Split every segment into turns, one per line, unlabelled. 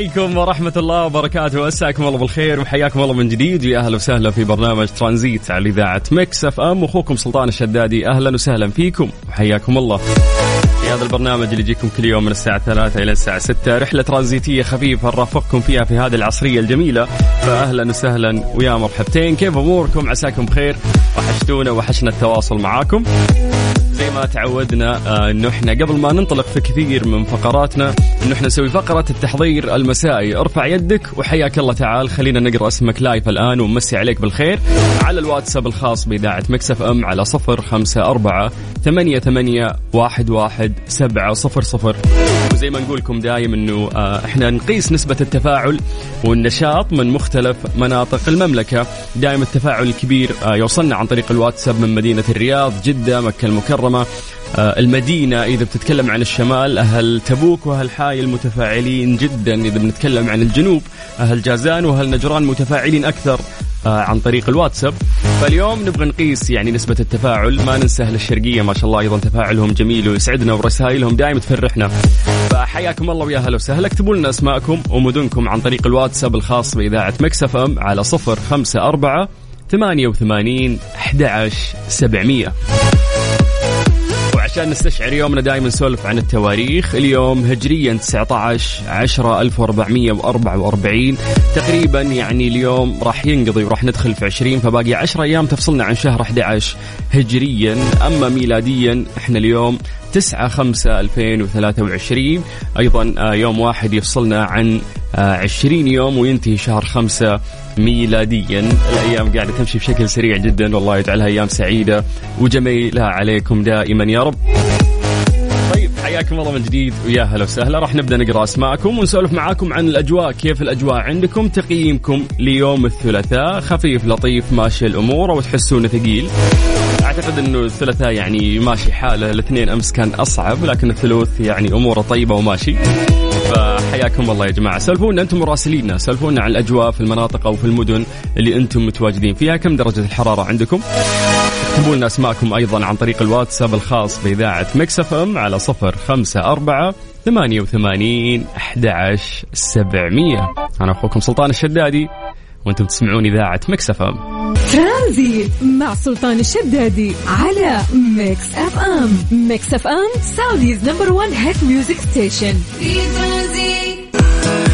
عليكم ورحمة الله وبركاته. مساكم الله بالخير وحياكم الله من جديد. ويا أهلا وسهلا في برنامج ترانزيت على إذاعة Mix FM. أخوكم سلطان الشدادي أهلا وسهلا فيكم وحياكم الله. في هذا البرنامج اللي يجيكم كل يوم من الساعة 3 إلى الساعة 6 رحلة ترانزيتية خفيفة نرافقكم فيها في هذه العصرية الجميلة. فأهلا وسهلا ويا مرحبتين. كيف أموركم؟ عساكم بخير. وحشتونا وحشنا التواصل معاكم. زي ما تعودنا آه، إنه إحنا قبل ما ننطلق في كثير من فقراتنا إنه إحنا نسوي فقرة التحضير المسائي، ارفع يدك وحياك الله تعال خلينا نقرأ اسمك live الآن ونمسي عليك بالخير على الواتساب الخاص بإذاعة Mix FM على 054 88 11 700 وزي ما نقولكم دايم إنه آه، إحنا نقيس نسبة التفاعل والنشاط من مختلف مناطق المملكة. دائما التفاعل الكبير آه، يوصلنا عن طريق الواتساب من مدينة الرياض جدة مكة المكرمة. المدينة إذا بتتكلم عن الشمال أهل تبوك وأهل حايل متفاعلين جدا. إذا بنتكلم عن الجنوب أهل جازان وأهل نجران متفاعلين أكثر آه، عن طريق الواتساب. فاليوم نبغى نقيس يعني نسبة التفاعل. ما ننسى أهل الشرقية ما شاء الله أيضا تفاعلهم جميل ويسعدنا ورسائلهم دائما تفرحنا. فحياكم الله ويا هلا وسهلا. اكتبوا لنا أسماءكم ومدنكم عن طريق الواتساب الخاص بإذاعة مكسف أم على صفر خمسة أربعة ثمانية وثمانين أحد عشر سبعمية. وعشان نستشعر يومنا دائما نسولف عن التواريخ. اليوم هجريا 19 10 1444 تقريبا يعني اليوم راح ينقضي وراح ندخل في 20 فباقي 10 أيام تفصلنا عن شهر 11 هجريا. أما ميلاديا إحنا اليوم 9 5 2023 أيضا آه، يوم واحد يفصلنا عن آه، 20 يوم وينتهي شهر 5 ميلاديا. الأيام قاعدة تمشي بشكل سريع جدا. والله يجعلها أيام سعيدة وجميلة عليكم دائما يا رب. طيب حياكم الله من جديد ويا هلا وسهلا. راح نبدأ نقرأ أسماءكم ونسولف معاكم عن الأجواء. كيف الأجواء عندكم؟ تقييمكم ليوم الثلاثاء. خفيف لطيف ماشي الأمور. أو تحسونه ثقيل. أعتقد إنه الثلاثاء يعني ماشي حاله الاثنين أمس كان أصعب لكن الثلوث يعني أموره طيبة وماشي. فحياكم الله يا جماعة. سولفونا أنتم مراسلينا سولفونا عن الأجواء في المناطق أو في المدن اللي أنتم متواجدين فيها كم درجة الحرارة عندكم؟ اكتبوا لنا أسماءكم أيضا عن طريق الواتساب الخاص بإذاعة Mix FM على صفر خمسة أربعة ثمانية وثمانين أحد عشر سبعمية. أنا أخوكم سلطان الشدادي. وأنتم تسمعون إذاعة Mix FM.
ترانزيت مع سلطان الشدادي على Mix FM. Mix FM Saudi's number 1 hit music station
في ترانزيت.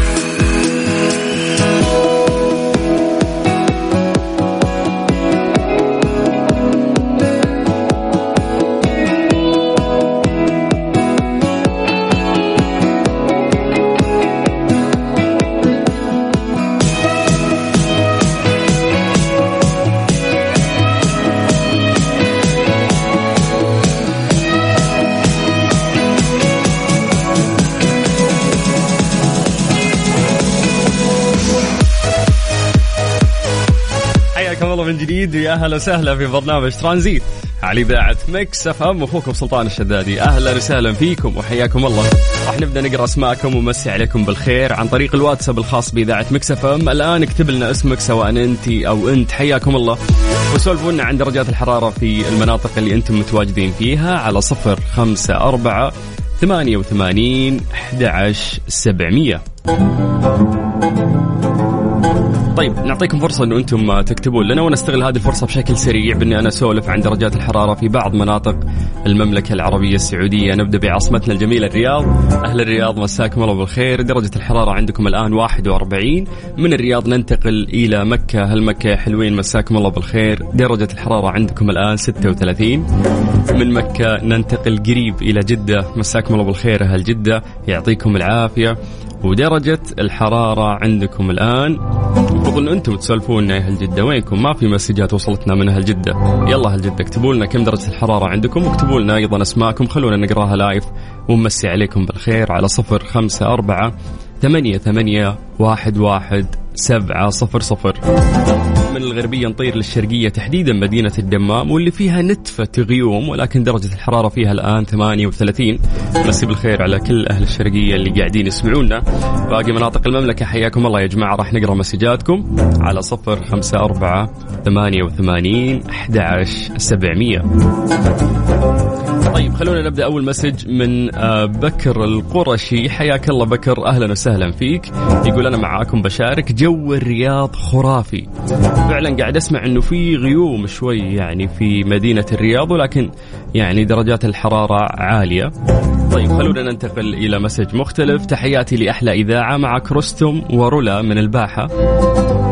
حياكم الله من جديد. ويا أهلا وسهلا في برنامج ترانزيت على إذاعة Mix FM. أخوكم سلطان الشدادي. أهلا وسهلا فيكم وحياكم الله. راح نبدأ نقرأ أسماءكم ونمسي عليكم بالخير عن طريق الواتساب الخاص بإذاعة Mix FM. الآن اكتب لنا اسمك سواء أنت أو أنت. حياكم الله. وسولفوا لنا عن درجات الحرارة في المناطق اللي أنتم متواجدين فيها على صفر خمسة أربعة ثمانية وثمانين أحد عشر سبعمية. طيب نعطيكم فرصة إنه أنتم تكتبون لنا ونستغل هذه الفرصة بشكل سريع بأني أنا أسولف عن درجات الحرارة في بعض مناطق المملكة العربية السعودية. نبدأ بعاصمتنا الجميلة الرياض. أهل الرياض مساكم الله بالخير. درجة الحرارة عندكم الآن 41 من الرياض ننتقل إلى مكة. هل مكة يا حلوين مساكم الله بالخير. درجة الحرارة عندكم الآن 36 من مكة ننتقل قريب إلى جدة. مساكم الله بالخير أهل جدة. يعطيكم العافية. ودرجة الحرارة عندكم الآن. المفروض أن أنتم تسولفون يا أهل جدة وينكم؟ ما في مسجات وصلتنا من أهل جدة. يلا أهل جدة اكتبوا لنا كم درجة الحرارة عندكم واكتبوا لنا أيضا أسماءكم. خلونا نقراها لايف ونمسي عليكم بالخير على صفر خمسة أربعة ثمانية ثمانية واحد واحد سبعة صفر صفر. من الغربية نطير للشرقية تحديدا مدينة الدمام واللي فيها نتفة غيوم ولكن درجة الحرارة فيها الآن 38 مسي بالخير على كل أهل الشرقية اللي قاعدين يسمعونا. باقي مناطق المملكة حياكم الله يا جماعة راح نقرأ مسجاتكم على صفر خمسة أربعة ثمانية وثمانين أحد سبعمية. طيب خلونا نبدأ أول مسج من آه، بكر القرشي. حياك الله بكر أهلا وسهلا فيك. يقول أنا معاكم بشارك جو الرياض خرافي. فعلا قاعد أسمع إنه في غيوم شوي يعني في مدينة الرياض ولكن يعني درجات الحرارة عالية. طيب خلونا ننتقل إلى message مختلف. تحياتي لأحلى إذاعة معك رستم ورولا من الباحة.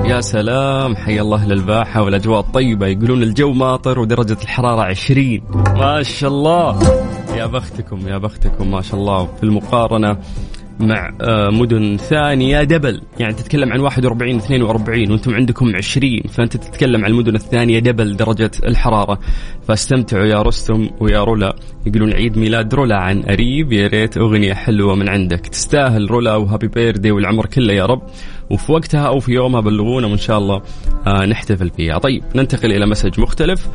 يا سلام حي الله أهل الباحه والأجواء الطيبة. يقولون الجو ماطر ودرجة الحرارة 20 ما شاء الله. يا بختكم يا بختكم ما شاء الله. في المقارنة مع آه، مدن ثانية. double يعني تتكلم عن 41 42 وأنتم عندكم 20 فأنت تتكلم عن المدن الثانية double درجة الحرارة. فاستمتعوا يا رستم ويا رولا. يقولون عيد ميلاد رولا عن قريب يا ريت أغنية حلوة من عندك. تستاهل رولا و happy birthday والعمر كله يا رب. وفي وقتها أو في يومها بلغونا وإن شاء الله آه، نحتفل فيها. طيب ننتقل إلى message مختلف.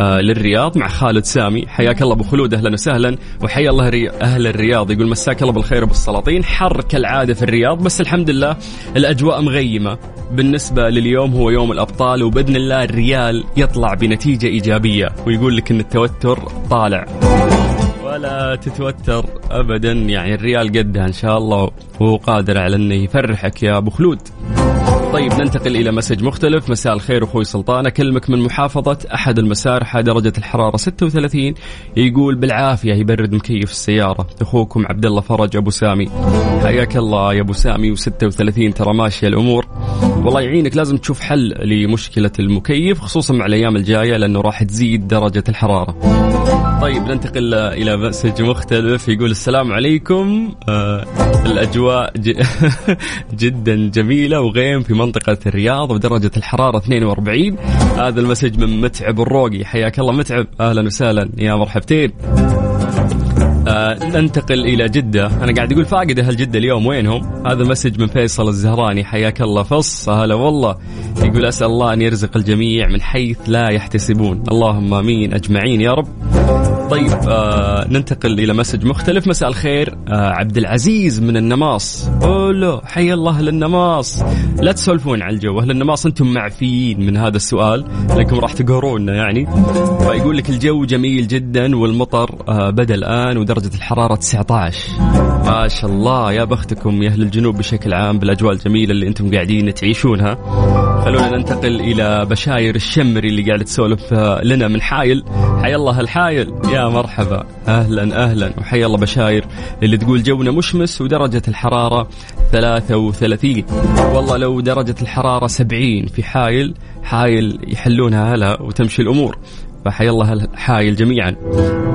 للرياض مع خالد سامي. حياك الله أبو خلود أهلا وسهلا. وحيا الله. أهل الرياض. يقول مساك الله بالخير وبالسلاطين. حر كالعاده في الرياض بس الحمد لله الأجواء مغيمة. بالنسبة لليوم هو يوم الأبطال وبإذن الله الريال يطلع بنتيجة إيجابية. ويقول لك إن التوتر طالع. ولا تتوتر ابدا. يعني الريال قدها إن شاء الله وهو قادر على إنه يفرحك يا أبو خلود. طيب ننتقل إلى مسج مختلف. مساء الخير أخوي سلطان أكلمك من محافظة أحد المسارحة درجة الحرارة 36 يقول بالعافية يبرد مكيف السيارة. أخوكم عبد الله فرج أبو سامي. حياك الله يا أبو سامي و36 ترى ماشية الأمور. والله يعينك لازم تشوف حل لمشكلة المكيف خصوصا مع الأيام الجاية لأنه راح تزيد درجة الحرارة. طيب ننتقل إلى message مختلف. يقول السلام عليكم. آه الأجواء ج... جدا جميلة وغيم في منطقة الرياض ودرجة الحرارة 42 هذا ال message من متعب الروقي. حياك الله متعب. أهلا وسهلا. يا مرحبتين. آه ننتقل إلى جدة. أنا قاعد أقول فاقد أهل جدة اليوم. وينهم؟ هذا message من فيصل الزهراني. حياك الله. فص. هلا والله. يقول أسأل الله أن يرزق الجميع من حيث لا يحتسبون. اللهم آمين. أجمعين يا رب. طيب آه ننتقل إلى message مختلف. مساء الخير آه عبد العزيز من النماص. اوه حي الله أهل النماص لا تسولفون على الجو أهل النماص أنتم معفيين من هذا السؤال. لانكم راح تقهرونا يعني. فيقول لك الجو جميل جدا والمطر آه بدأ الآن ودرجة الحرارة 19 ما شاء الله يا بختكم يا أهل الجنوب بشكل عام بالأجواء الجميلة اللي أنتم قاعدين تعيشونها. خلونا ننتقل إلى بشاير الشمري اللي قاعد تسولف آه، لنا من حايل. حي الله الحايل. يا مرحبا. أهلا أهلا. وحيا الله بشاير اللي تقول جونا مشمس ودرجة الحرارة 33 والله لو درجة الحرارة 70 في حايل حايل يحلونها هلا وتمشي الأمور. فحيا الله الحايل جميعا.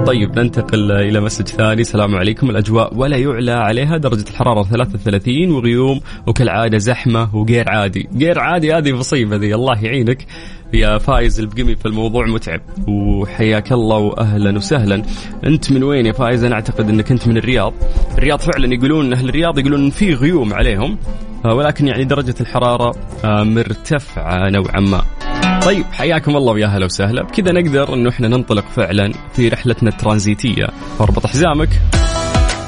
طيب ننتقل إلى مسج ثاني. السلام عليكم الأجواء. ولا يعلى عليها درجة الحرارة 33 وغيوم وكالعادة زحمة وغير عادي. غير عادي هذه مصيبة ذي. الله يعينك. يا فايز البقمي في الموضوع متعب. وحياك الله واهلا وسهلا. أنت من وين يا فايز؟ أنا أعتقد أنك أنت من الرياض. الرياض فعلا يقولون أهل الرياض يقولون في غيوم عليهم. ولكن يعني درجة الحرارة مرتفعة نوعا ما. طيب حياكم الله ويا أهلا وسهلا. بكذا نقدر إنه إحنا ننطلق فعلا في رحلتنا الترانزيتية. فاربط حزامك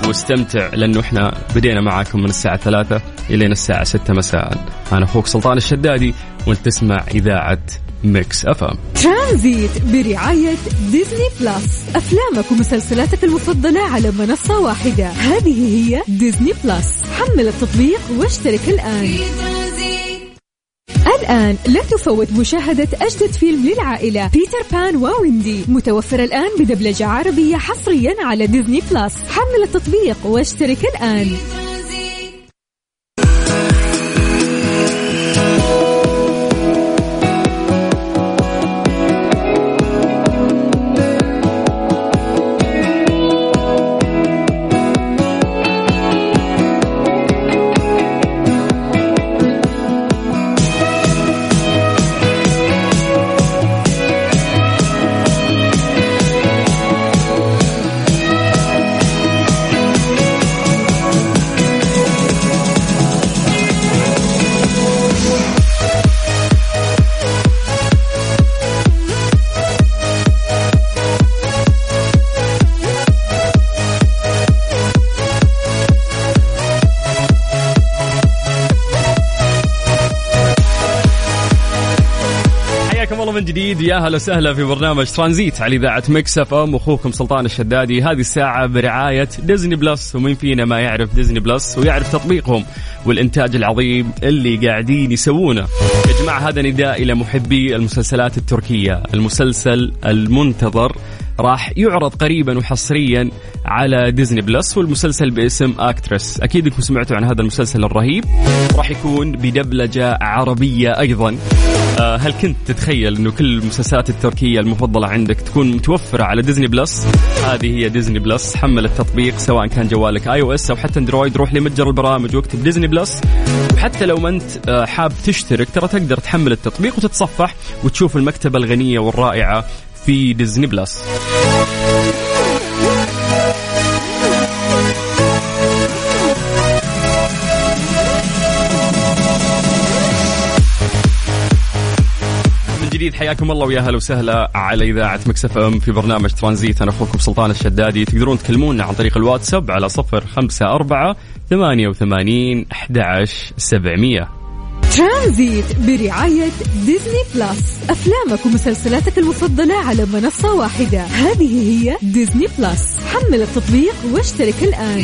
واستمتع لأنه إحنا بدينا معاكم من الساعة ثلاثة الين الساعة ستة مساء. أنا أخوك سلطان الشدادي وأنت تسمع إذاعة Mix FM.
ترانزيت برعاية Disney Plus. أفلامك ومسلسلاتك المفضلة على منصة واحدة. هذه هي Disney Plus. حمل التطبيق واشترك الآن.
في ترانزيت
الآن لا تفوت مشاهدة أجدد فيلم للعائلة بيتر بان وويندي. متوفر الآن بدبلجة عربية حصريا على Disney Plus. حمل التطبيق واشترك الآن.
يا هلا وسهلا في برنامج ترانزيت على إذاعة Mix FM. أخوكم سلطان الشدادي. هذه الساعة برعاية Disney Plus. ومين فينا ما يعرف Disney Plus ويعرف تطبيقهم والإنتاج العظيم اللي قاعدين يسوونه. يا جماعة هذا نداء إلى محبي المسلسلات التركية. المسلسل المنتظر راح يعرض قريبا وحصريا على Disney Plus والمسلسل باسم Aktris أكيد أنكم سمعتوا عن هذا المسلسل الرهيب. راح يكون بدبلجة عربية أيضا. آه، هل كنت تتخيل إنه كل المسلسلات التركية المفضلة عندك تكون متوفرة على Disney Plus؟ هذه هي Disney Plus. حمل التطبيق سواء كان جوالك iOS أو حتى Android. روح لمتجر البرامج واكتب Disney Plus. وحتى لو ما أنت آه، حاب تشترك ترى تقدر تحمل التطبيق وتتصفح وتشوف المكتبة الغنية والرائعة في Disney Plus. جديد. حياكم الله ويا هلا وسهلا على إذاعة Mix FM في برنامج ترانزيت. أنا أخوكم سلطان الشدادي. تقدرون تكلمونا عن طريق الواتساب على صفر خمسة أربعة ثمانية وثمانين أحد عشر سبعمية.
ترانزيت برعاية Disney Plus. أفلامك ومسلسلاتك المفضلة على منصة واحدة. هذه هي Disney Plus. حمل التطبيق واشترك الآن.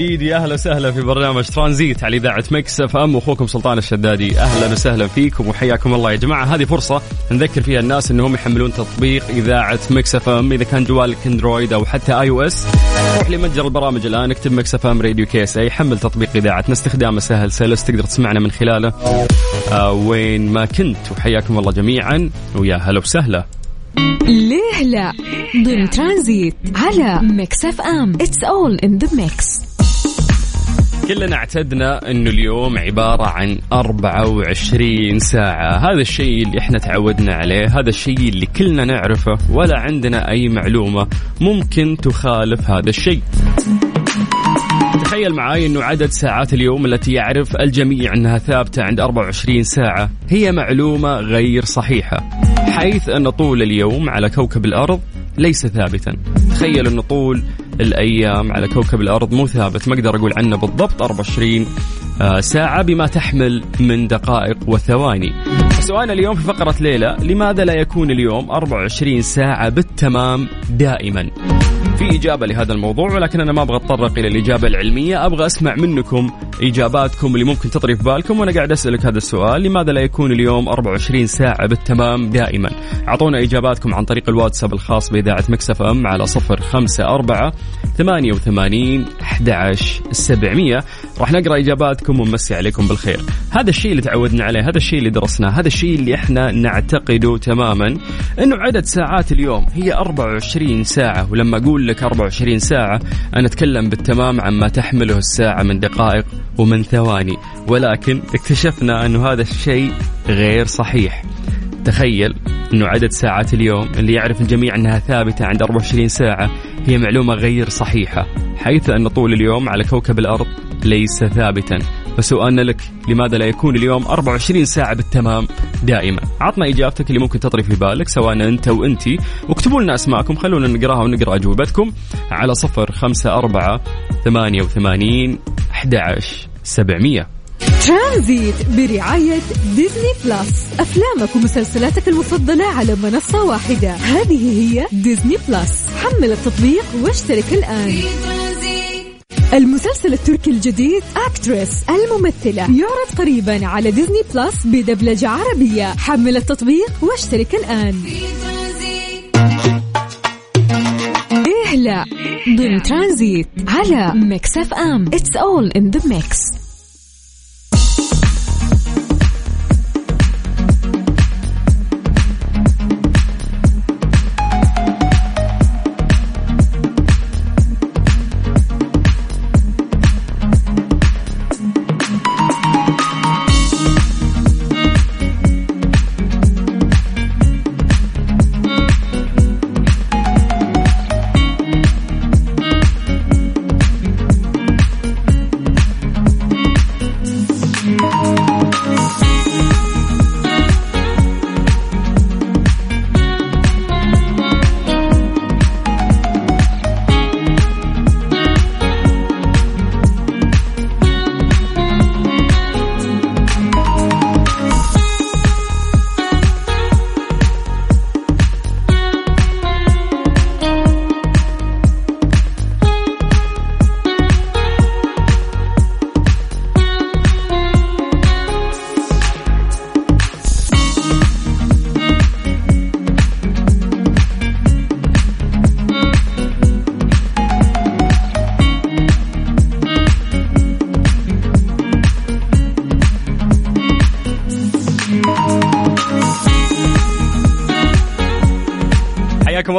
جديد. يا أهلا وسهلا في برنامج ترانزيت على إذاعة Mix FM. واخوكم سلطان الشدادي. أهلا وسهلا فيكم وحياكم الله يا جماعة. هذه فرصة نذكر فيها الناس إنهم يحملون تطبيق إذاعة Mix FM. إذا كان جوالك Android أو حتى iOS روح لمتجر البرامج الآن. اكتب Mix FM Radio KSA. حمل تطبيق إذاعتنا. استخدامه سهل سلس تقدر تسمعنا من خلاله. آه وين ما كنت. وحياكم الله جميعا. ويا هلا وسهلا.
ليه لا؟ ضمن ترانزيت على Mix FM. It's all in the mix.
كلنا اعتدنا إنه اليوم عبارة عن 24 ساعة. هذا الشيء اللي إحنا تعودنا عليه هذا الشيء اللي كلنا نعرفه ولا عندنا أي معلومة ممكن تخالف هذا الشيء. تخيل معاي إنه عدد ساعات اليوم التي يعرف الجميع أنها ثابتة عند 24 ساعة هي معلومة غير صحيحة. حيث أن طول اليوم على كوكب الأرض ليس ثابتا. تخيل أن طول الأيام على كوكب الأرض مو ثابت ما أقدر أقول عنه بالضبط 24 آه، ساعة بما تحمل من دقائق وثواني. سؤالنا اليوم في فقرة ليله لماذا لا يكون اليوم 24 ساعة بالتمام دائما؟ في إجابة لهذا الموضوع ولكن أنا ما أبغى أتطرق إلى الإجابة العلمية أبغى أسمع منكم إجاباتكم اللي ممكن تطري في بالكم وأنا قاعد أسألك هذا السؤال لماذا لا يكون اليوم 24 ساعة بالتمام دائما؟ أعطونا إجاباتكم عن طريق الواتساب الخاص بإذاعة مكسف أم على صفر خمسة أربعة ثمانية وثمانين أحد سبعمية. راح نقرأ إجاباتكم ونمسي عليكم بالخير. هذا الشيء اللي تعودنا عليه هذا الشيء اللي درسناه هذا الشيء اللي إحنا نعتقده تماما إنه عدد ساعات اليوم هي 24 ساعة. ولما أقول لك 24 ساعة أنا أتكلم بالتمام عما تحمله الساعة من دقائق ومن ثواني. ولكن اكتشفنا إنه هذا الشيء غير صحيح. تخيل إنه عدد ساعات اليوم اللي يعرف الجميع إنها ثابتة عند 24 ساعة هي معلومة غير صحيحة. حيث أن طول اليوم على كوكب الأرض ليس ثابتا. فسؤالنا لك لماذا لا يكون اليوم 24 ساعة بالتمام دائما؟ عطنا إجابتك اللي ممكن تطري في بالك سواء أنت وأنتي واكتبوا لنا أسماءكم خلونا نقراها ونقرأ أجوبتكم. على صفر خمسة أربعة ثمانية وثمانين أحد عشر سبعمية.
ترانزيت برعاية Disney Plus. أفلامك ومسلسلاتك المفضلة على منصة واحدة. هذه هي Disney Plus. حمل التطبيق واشترك الآن. المسلسل التركي الجديد Actress الممثلة. يعرض قريبا على Disney Plus بدبلجة عربية. حمل التطبيق واشترك الآن. إيه لا ضمن ترانزيت على ميكس أف أم. It's all in the mix.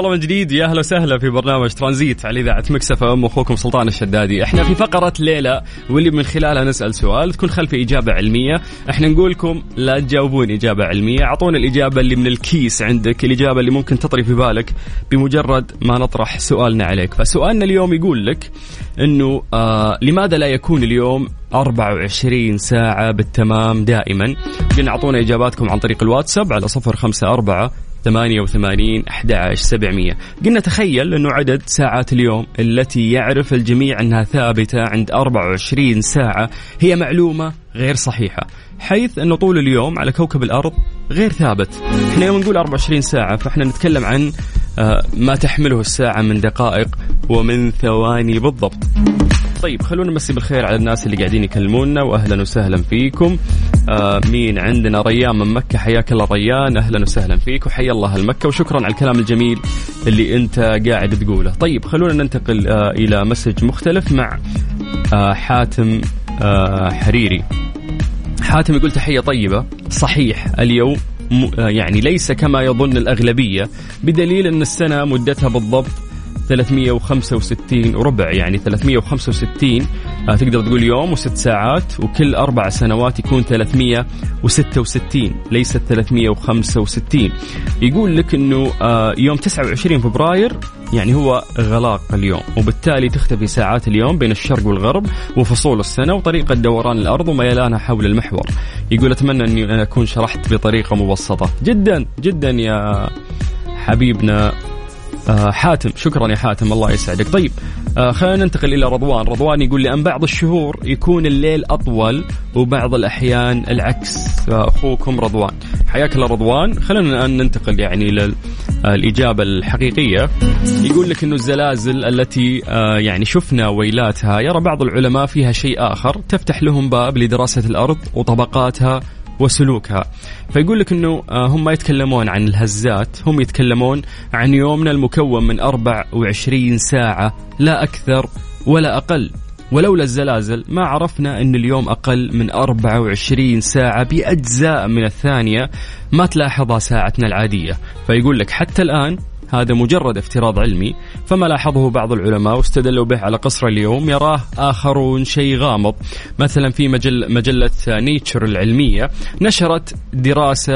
حياكم الله من جديد. يا أهلا وسهلا في برنامج ترانزيت على إذاعة Mix FM. أخوكم سلطان الشدادي، إحنا في فقرة ليلة واللي من خلالها نسأل سؤال تكون خلفي إجابة علمية، إحنا نقول لكم لا تجاوبون إجابة علمية، أعطونا الإجابة اللي من الكيس عندك، الإجابة اللي ممكن تطري في بالك بمجرد ما نطرح سؤالنا عليك، فسؤالنا اليوم يقول لك إنه آه لماذا لا يكون اليوم 24 ساعة بالتمام دائما؟ قلنا أعطونا إجاباتكم عن طريق الواتساب على 054 88 11 700 قلنا تخيل أنه عدد ساعات اليوم التي يعرف الجميع أنها ثابتة عند 24 ساعة هي معلومة غير صحيحة حيث انه طول اليوم على كوكب الأرض غير ثابت. إحنا يوم نقول 24 ساعة فإحنا نتكلم عن آه، ما تحمله الساعة من دقائق ومن ثواني بالضبط. طيب خلونا نمسي بالخير على الناس اللي قاعدين يكلمونا واهلا وسهلا فيكم. آه مين عندنا؟ ريان من مكة حياك الله ريان أهلا وسهلا فيك وحيا الله المكة وشكرا على الكلام الجميل اللي أنت قاعد تقوله. طيب خلونا ننتقل آه إلى مسج مختلف مع آه حاتم آه حريري. حاتم يقول تحية طيبة صحيح اليوم آه يعني ليس كما يظن الأغلبية بدليل أن السنة مدتها بالضبط 365 وربع يعني 365 آه تقدر تقول يوم وست ساعات وكل أربع سنوات يكون 366 ليست 365 يقول لك أنه آه يوم 29 فبراير يعني هو غلاق اليوم وبالتالي تختفي ساعات اليوم بين الشرق والغرب وفصول السنة وطريقة دوران الأرض وميلانها حول المحور. يقول أتمنى أني أكون شرحت بطريقة مبسطة. جدا جدا يا حبيبنا آه حاتم. شكرا يا حاتم الله يسعدك. طيب آه خلينا ننتقل إلى رضوان. رضوان يقول لي ان بعض الشهور يكون الليل أطول وبعض الأحيان العكس. آه اخوكم رضوان. حياك الله رضوان. خلينا الآن ننتقل يعني إلى الإجابة الحقيقية. يقول لك إنه الزلازل التي آه يعني شفنا ويلاتها يرى بعض العلماء فيها شيء آخر تفتح لهم باب لدراسة الأرض وطبقاتها وسلوكها. فيقول لك إنه آه، هم ما يتكلمون عن الهزات هم يتكلمون عن يومنا المكون من 24 ساعة لا أكثر ولا أقل. ولولا الزلازل ما عرفنا أن اليوم أقل من 24 ساعة بأجزاء من الثانية ما تلاحظها ساعتنا العادية. فيقول لك حتى الآن هذا مجرد افتراض علمي فما لاحظه بعض العلماء واستدلوا به على قصر اليوم يراه آخرون شيء غامض. مثلا في مجل مجلة نيتشر العلمية نشرت دراسة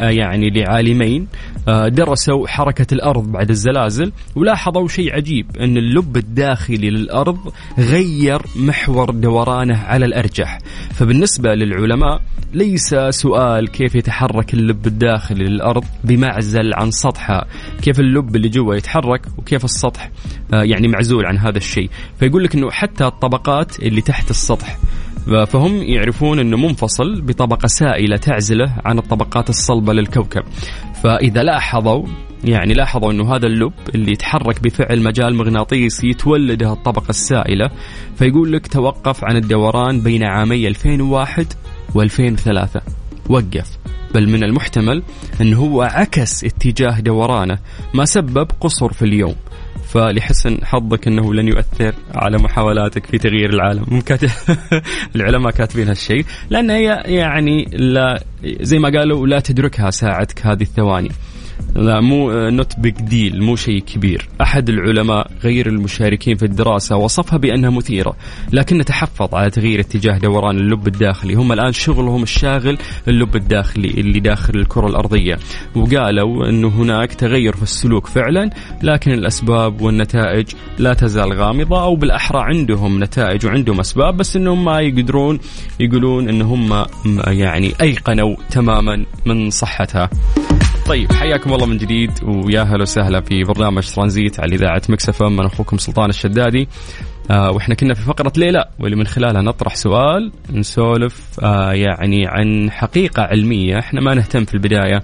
يعني لعالمين آه، درسوا حركة الأرض بعد الزلازل ولاحظوا شيء عجيب أن اللب الداخلي للأرض غير محور دورانه على الأرجح. فبالنسبة للعلماء ليس سؤال كيف يتحرك اللب الداخلي للأرض بمعزل عن سطحها كيف اللب اللي جوا يتحرك وكيف السطح آه، يعني معزول عن هذا الشيء. فيقول لك أنه حتى الطبقات اللي تحت السطح فهم يعرفون إنه منفصل بطبقة سائلة تعزلة عن الطبقات الصلبة للكوكب. فإذا لاحظوا يعني لاحظوا إنه هذا اللب اللي يتحرك بفعل مجال مغناطيسي تولده الطبقة السائلة فيقول لك توقف عن الدوران بين عامي 2001 و2003 وقف. بل من المحتمل انه هو عكس اتجاه دورانه ما سبب قصر في اليوم. فلحسن حظك أنه لن يؤثر على محاولاتك في تغيير العالم. العلماء كاتبين هالشيء لأن هي يعني لا زي ما قالوا لا تدركها ساعتك هذه الثواني. لا مو not big deal مو شيء كبير. أحد العلماء غير المشاركين في الدراسة وصفها بأنها مثيرة لكن تحفظ على تغيير اتجاه دوران اللب الداخلي. هم الآن شغلهم الشاغل اللب الداخلي اللي داخل الكرة الأرضية. وقالوا أنه هناك تغير في السلوك فعلا لكن الأسباب والنتائج لا تزال غامضة أو بالأحرى عندهم نتائج وعندهم أسباب بس أنهم ما يقدرون يقولون أنهم يعني أيقنوا تماما من صحتها. طيب حياكم الله من جديد ويا هلا وسهلا في برنامج ترانزيت على إذاعة مكسف من أخوكم سلطان الشدادي. آه وإحنا كنا في فقرة ليلى واللي من خلالها نطرح سؤال نسولف آه يعني عن حقيقة علمية. إحنا ما نهتم في البداية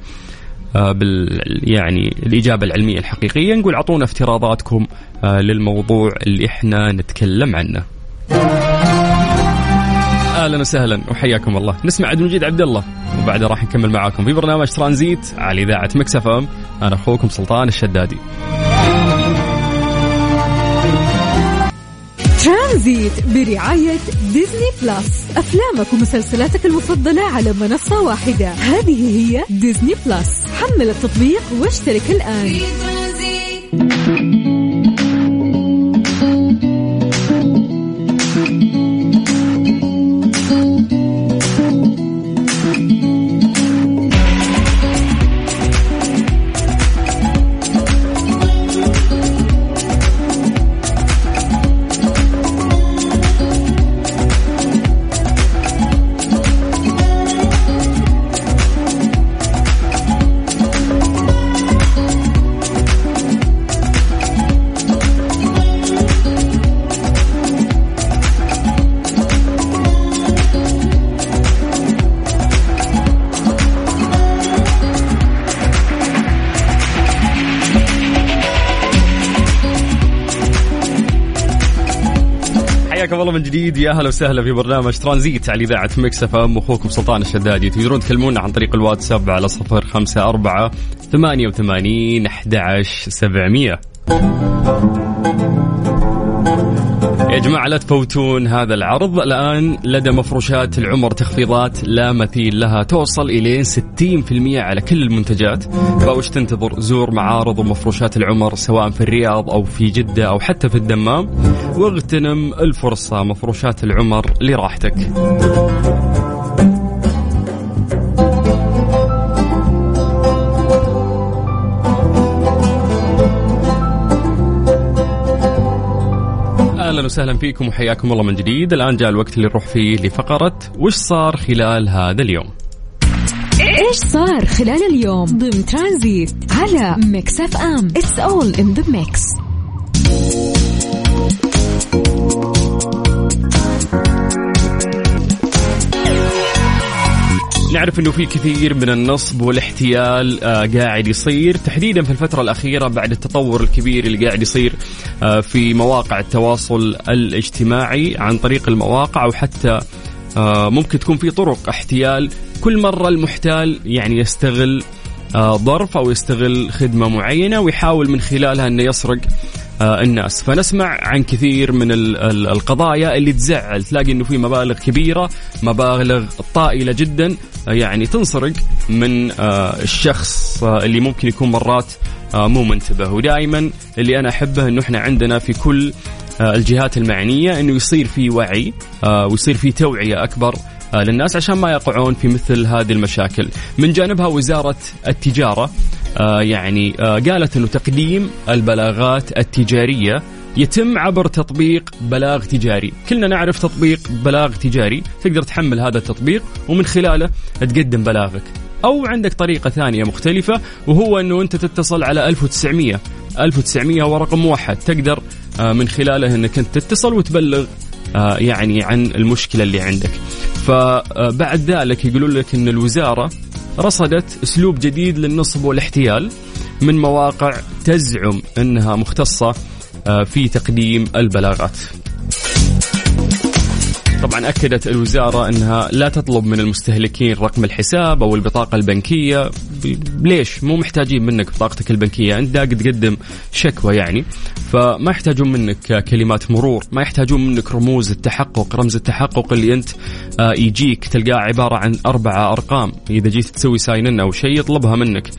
آه بال يعني الإجابة العلمية الحقيقية. نقول أعطونا افتراضاتكم آه للموضوع اللي إحنا نتكلم عنه. أهلا وسهلا. وحياكم الله. نسمع عبد المجيد عبد الله. وبعدها راح نكمل معاكم في برنامج ترانزيت على إذاعة Mix FM. أنا أخوكم سلطان الشدادي.
ترانزيت برعاية Disney Plus. أفلامك ومسلسلاتك المفضلة على منصة واحدة. هذه هي Disney Plus. حمل التطبيق واشترك الآن.
من جديد. يا أهلا وسهلا في برنامج ترانزيت على إذاعة Mix FM. أخوكم سلطان الشدادي. تقدرون تكلمونا عن طريق الواتساب على 054 88 11700 يا جماعة لا تفوتون هذا العرض. الآن لدى مفروشات العمر تخفيضات لا مثيل لها توصل إلى 60% على كل المنتجات. فوش تنتظر؟ زور معارض مفروشات العمر سواء في الرياض أو في جدة أو حتى في الدمام. واغتنم الفرصة مفروشات العمر لراحتك. أهلا وسهلا فيكم وحياكم الله من جديد. الآن جاء الوقت اللي نروح فيه لفقرة وش صار خلال هذا اليوم؟
إيش صار خلال اليوم؟ ضمن ترانزيت على Mix FM. It's all in the mix.
نعرف إنه في كثير من النصب والاحتيال آه، قاعد يصير. تحديدا في الفترة الأخيرة بعد التطور الكبير اللي قاعد يصير في مواقع التواصل الاجتماعي عن طريق المواقع أو حتى آه، ممكن تكون في طرق احتيال. كل مرة المحتال يعني يستغل آه، ظرف أو يستغل خدمة معينة ويحاول من خلالها إنه يسرق آه، الناس. فنسمع عن كثير من القضايا اللي تزعل. تلاقي إنه في مبالغ كبيرة مبالغ طائلة جدا يعني تنسرق من الشخص اللي ممكن يكون مرات مو منتبه. ودائما اللي أنا أحبه إنه إحنا عندنا في كل الجهات المعنية إنه يصير في وعي ويصير في توعية أكبر للناس عشان ما يقعون في مثل هذه المشاكل. من جانبها وزارة التجارة آه، يعني آه، قالت أنه تقديم البلاغات التجارية يتم عبر تطبيق بلاغ تجاري. كلنا نعرف تطبيق بلاغ تجاري. تقدر تحمل هذا التطبيق ومن خلاله تقدم بلاغك. أو عندك طريقة ثانية مختلفة وهو أنه أنت تتصل على 1900 1900 هو رقم موحد تقدر آه، من خلاله أنك أنت تتصل وتبلغ يعني عن المشكلة اللي عندك. فبعد ذلك يقولون لك أن الوزارة رصدت أسلوب جديد للنصب والاحتيال من مواقع تزعم إنها مختصة آه، في تقديم البلاغات. طبعا أكدت الوزارة إنها لا تطلب من المستهلكين رقم الحساب أو البطاقة البنكية. ليش؟ مو محتاجين منك بطاقتك البنكية. أنت قاعد تقدم شكوى يعني. فما يحتاجون منك كلمات مرور. ما يحتاجون منك رموز التحقق. رمز التحقق اللي أنت آه، يجيك تلقاه عبارة عن أربعة أرقام. إذا جيت تسوي ساين ان أو شيء يطلبها منك.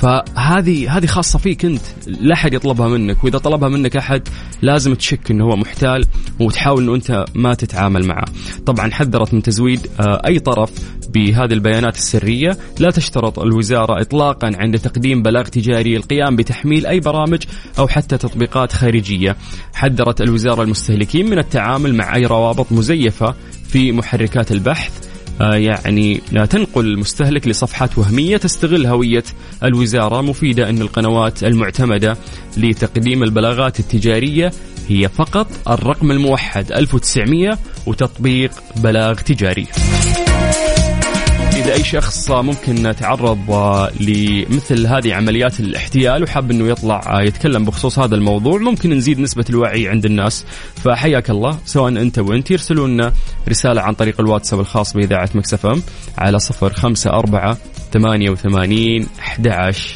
فهذه هذه خاصة فيك أنت. لا أحد يطلبها منك وإذا طلبها منك أحد لازم تشك إنه هو محتال وتحاول إنه أنت ما تتعامل معه. طبعا حذرت من تزويد آه، أي طرف بهذه البيانات السرية. لا تشترط الوزارة اطلاقا عند تقديم بلاغ تجاري القيام بتحميل أي برامج أو حتى تطبيقات خارجية. حذرت الوزارة المستهلكين من التعامل مع أي روابط مزيفة في محركات البحث. يعني تنقل المستهلك لصفحات وهمية تستغل هوية الوزارة مفيدة أن القنوات المعتمدة لتقديم البلاغات التجارية هي فقط الرقم الموحد 1900 وتطبيق بلاغ تجاري. إذا أي شخص ممكن تعرض لمثل هذه عمليات الاحتيال وحاب إنه يطلع يتكلم بخصوص هذا الموضوع ممكن نزيد نسبة الوعي عند الناس. فحياك الله سواء أنت وأنت يرسلوا لنا رسالة عن طريق الواتساب الخاص بإذاعة مكسف ام على صفر خمسة أربعة ثمانية وثمانين أحد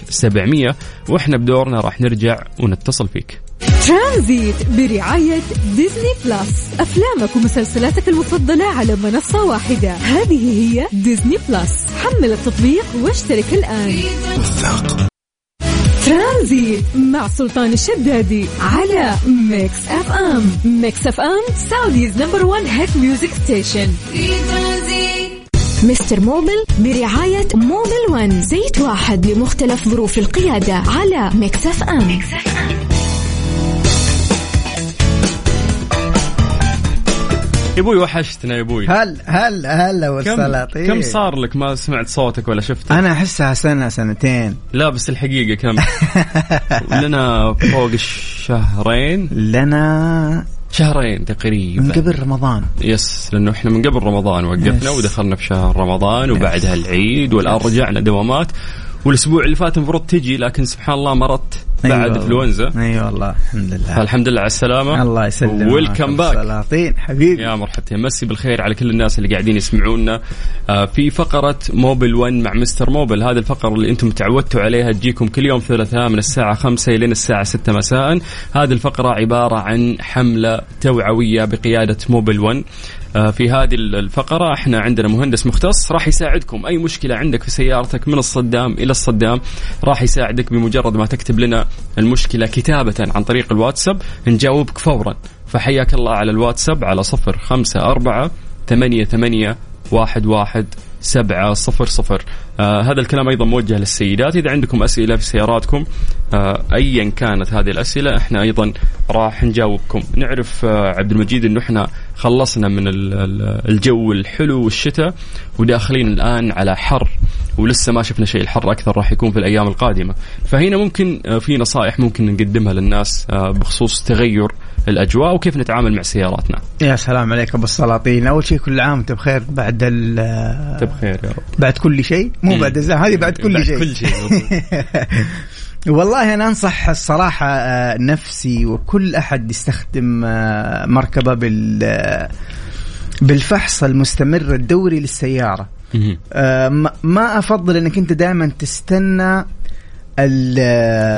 سبعمية. وإحنا بدورنا راح نرجع ونتصل فيك.
ترانزيت برعاية Disney Plus. أفلامك ومسلسلاتك المفضلة على منصة واحدة. هذه هي Disney Plus. حمل التطبيق واشترك الآن. ترانزيت مع سلطان الشدادي على Mix FM. Mix FM Saudi's number 1 hit music station.
Mister Mobil برعاية Mobil One زيت واحد لمختلف ظروف القيادة على Mix FM, Mix FM.
يا أبوي وحشتنا يا أبوي.
هل هل هلا والله سلاطين
كم صار لك ما سمعت صوتك ولا شفتك؟
أنا أحسها سنة سنتين.
لا بس الحقيقة كم؟ لنا فوق الشهرين
لنا
شهرين تقريبا.
من قبل رمضان.
yes لأنه إحنا من قبل رمضان وقفنا ودخلنا في شهر رمضان وبعدها العيد والآن رجعنا دوامات. والأسبوع اللي فات المفروض تجي لكن سبحان الله مرضت بعد أيوة انفلونزا
أي والله الحمد لله.
فالحمد لله على السلامة.
الله يسلمك.
Welcome back
سلاطين حبيبي.
يا مرحبتين مسي بالخير على كل الناس اللي قاعدين يسمعونا. آه، في فقرة Mobil 1 مع Mister Mobil هذه الفقرة اللي أنتم تعودتوا عليها تجيكم كل يوم ثلاثاء من الساعة 5 إلى الساعة 6 مساء. هذه الفقرة عبارة عن حملة توعوية بقيادة Mobil 1 آه، في هذه الفقرة. إحنا عندنا مهندس مختص راح يساعدكم. أي مشكلة عندك في سيارتك من الصدام إلى الصدام راح يساعدك بمجرد ما تكتب لنا المشكلة كتابة عن طريق الواتساب. نجاوبك فورا. فحياك الله على الواتساب على صفر خمسة أربعة ثمانية ثمانية واحد واحد سبعة صفر صفر. آه هذا الكلام أيضا موجه للسيدات. إذا عندكم أسئلة في سياراتكم آه أيا كانت هذه الأسئلة إحنا أيضا راح نجاوبكم. نعرف آه عبد المجيد أنه إحنا خلصنا من الجو الحلو والشتاء وداخلين الآن على حر ولسه ما شفنا شيء. الحر أكثر راح يكون في الأيام القادمة. فهنا ممكن آه، في نصائح ممكن نقدمها للناس آه، بخصوص تغير الأجواء وكيف نتعامل مع سياراتنا.
يا سلام عليك أبو السلاطين. أول شيء كل عام وأنت بخير بعد ال
أنت بخير يا رب.
بعد كل شيء. مو بعد الزمان هذه بعد كل
بعد
شيء.
كل شيء.
والله أنا أنصح الصراحة آه، نفسي وكل أحد يستخدم مركبة بال بالفحص المستمر الدوري للسيارة. آه ما أفضل إنك أنت دائما تستنى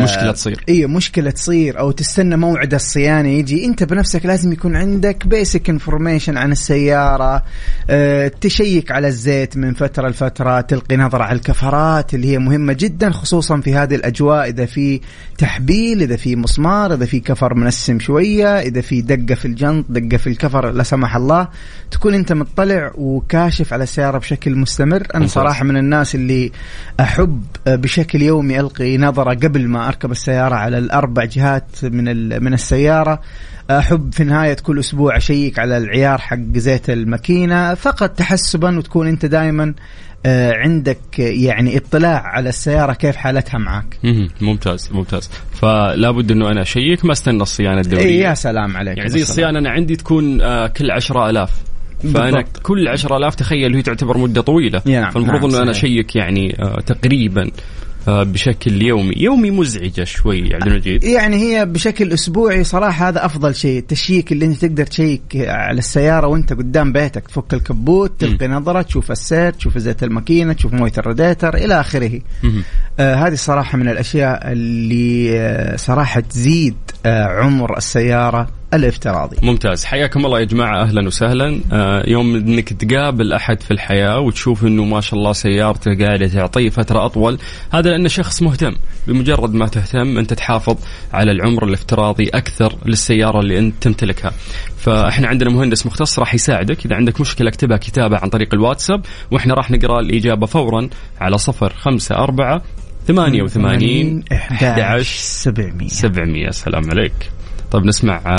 مشكلة تصير.
إي مشكلة تصير أو تستنى موعد الصيانة يجي أنت بنفسك لازم يكون عندك basic information عن السيارة أه تشيك على الزيت من فترة لفترة تلقي نظرة على الكفرات اللي هي مهمة جدا خصوصا في هذه الأجواء إذا في تحبيل إذا في مسمار إذا في كفر منسم شوية إذا في دقة في الجنط دقة في الكفر لا سمح الله تكون أنت مطلع وكاشف على السيارة بشكل مستمر
أنا.
صراحة من الناس اللي أحب بشكل يومي ألقي نظره قبل ما أركب السيارة على الأربع جهات من من السيارة أحب في نهايه كل أسبوع أشيك على العيار حق زيت الماكينة فقط تحسبا وتكون أنت دائما عندك يعني اطلاع على السيارة كيف حالتها معك.
ممتاز ممتاز فلا بد أنه أنا أشيك ما أستنى الصيانة الدوريه
إيه يا سلام عليك
يعني زي. الصيانة أنا عندي تكون آه، كل عشرة ألاف فأنا
بالضبط.
كل عشرة ألاف تخيل هي تعتبر مدة طويلة
نعم،
فالمفروض
نعم،
أنه
أنا.
أشيك يعني آه، تقريبا آه، بشكل يومي. يومي مزعجة شوي عبد المجيد.
يعني هي بشكل أسبوعي صراحة هذا أفضل شيء. ال check اللي أنت تقدر تشيك على السيارة وأنت قدام بيتك. تفك الكبوت تلقي نظرة تشوف السير تشوف زيت الماكينة تشوف موية الراديتر إلى آخره.
مهم.
آه هذه صراحة من الأشياء اللي آه صراحة تزيد آه عمر السيارة الافتراضي.
ممتاز. حياكم الله يا جماعة. أهلا وسهلا. آه يوم أنك تقابل أحد في الحياة وتشوف أنه ما شاء الله سيارته قاعدة تعطيه فترة أطول هذا لأنه شخص مهتم. بمجرد ما تهتم أنت تحافظ على العمر الافتراضي أكثر للسيارة اللي أنت تمتلكها. فإحنا عندنا مهندس مختص راح يساعدك. إذا عندك مشكلة اكتبها كتابة عن طريق الواتساب وإحنا راح نقرأ الإجابة فورا على صفر خمسة أربعة ثمانية وثمانين
11 700
700 سلام عليك. طيب نسمع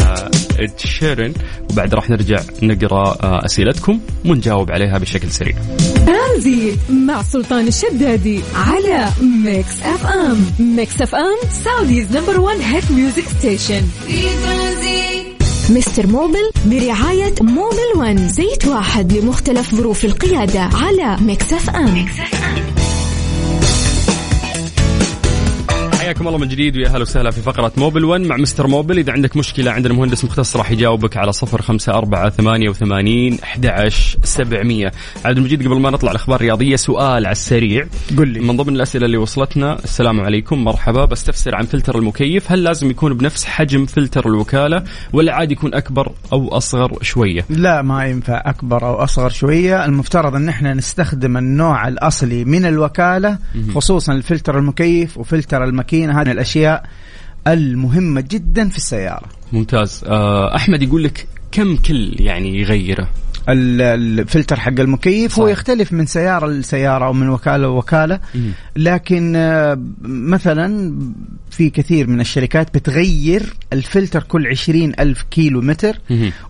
إد شيرن وبعد راح نرجع نقرأ آه، أسئلتكم ونجاوب عليها بشكل سريع.
ترانزيت مع سلطان الشدادي على ميكس اف ام. Mix FM Saudi's number 1 hit music station.
في ترانزيت
مستر موبل برعاية موبل ون زيت واحد لمختلف ظروف القيادة على مكسف أم.
حياكم الله من جديد ويا أهلا وسهلا في فقرة موبل 1 مع مستر موبل. إذا عندك مشكلة عندنا مهندس مختص راح يجاوبك على صفر خمسة أربعة ثمانية وثمانين أحد سبعمية. عبد المجيد قبل ما نطلع الأخبار الرياضية سؤال على السريع.
قل لي.
من ضمن الأسئلة اللي وصلتنا السلام عليكم مرحبا. بستفسر عن فلتر المكيف. هل لازم يكون بنفس حجم فلتر الوكالة ولا عادي يكون أكبر أو أصغر شوية؟
لا ما ينفع أكبر أو أصغر شوية. المفترض أن إحنا نستخدم النوع الأصلي من الوكالة خصوصا الفلتر المكيف وفلتر الماكينه هذه الأشياء المهمة جدا في السيارة
ممتاز آه، أحمد يقول لك كم كل يعني يغيره
ال- الفلتر حق المكيف هو
صحيح.
يختلف من سيارة لسيارة أو من وكالة لوكالة
مم.
لكن آه، مثلا في كثير من الشركات بتغير الفلتر كل عشرين ألف كيلو متر.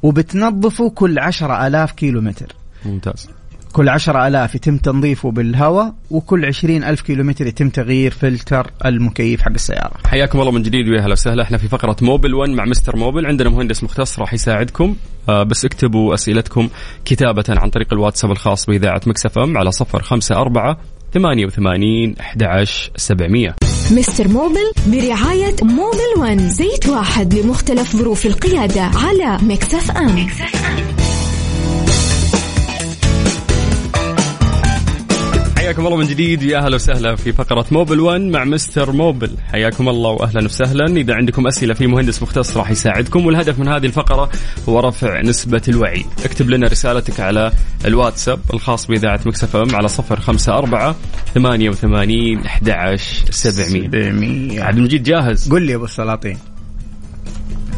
وبتنظفه كل عشرة آلاف كيلو متر
ممتاز
كل عشرة آلاف يتم تنظيفه بالهواء وكل عشرين ألف كيلو متر يتم تغيير فلتر المكيف حق السيارة.
حياكم الله من جديد ويا أهلا وسهلا. إحنا في فقرة موبل 1 مع مستر موبل. عندنا مهندس مختص راح يساعدكم. آه بس اكتبوا أسئلتكم كتابة عن طريق الواتساب الخاص بإذاعة مكسف ام على صفر خمسة أربعة ثمانية وثمانين أحد سبعمية.
مستر موبل برعاية موبل ون زيت واحد لمختلف ظروف القيادة على مكسف أم.
حياكم الله من جديد. يا أهلا وسهلا في فقرة موبل 1 مع مستر موبل. حياكم الله واهلا وسهلا. إذا عندكم أسئلة في مهندس مختص راح يساعدكم والهدف من هذه الفقرة هو رفع نسبة الوعي. اكتب لنا رسالتك على الواتساب الخاص بإذاعة مكسف إم على صفر خمسة أربعة ثمانية وثمانين أحد سبعمية. عبد المجيد جاهز؟
قل لي يا أبو السلاطين.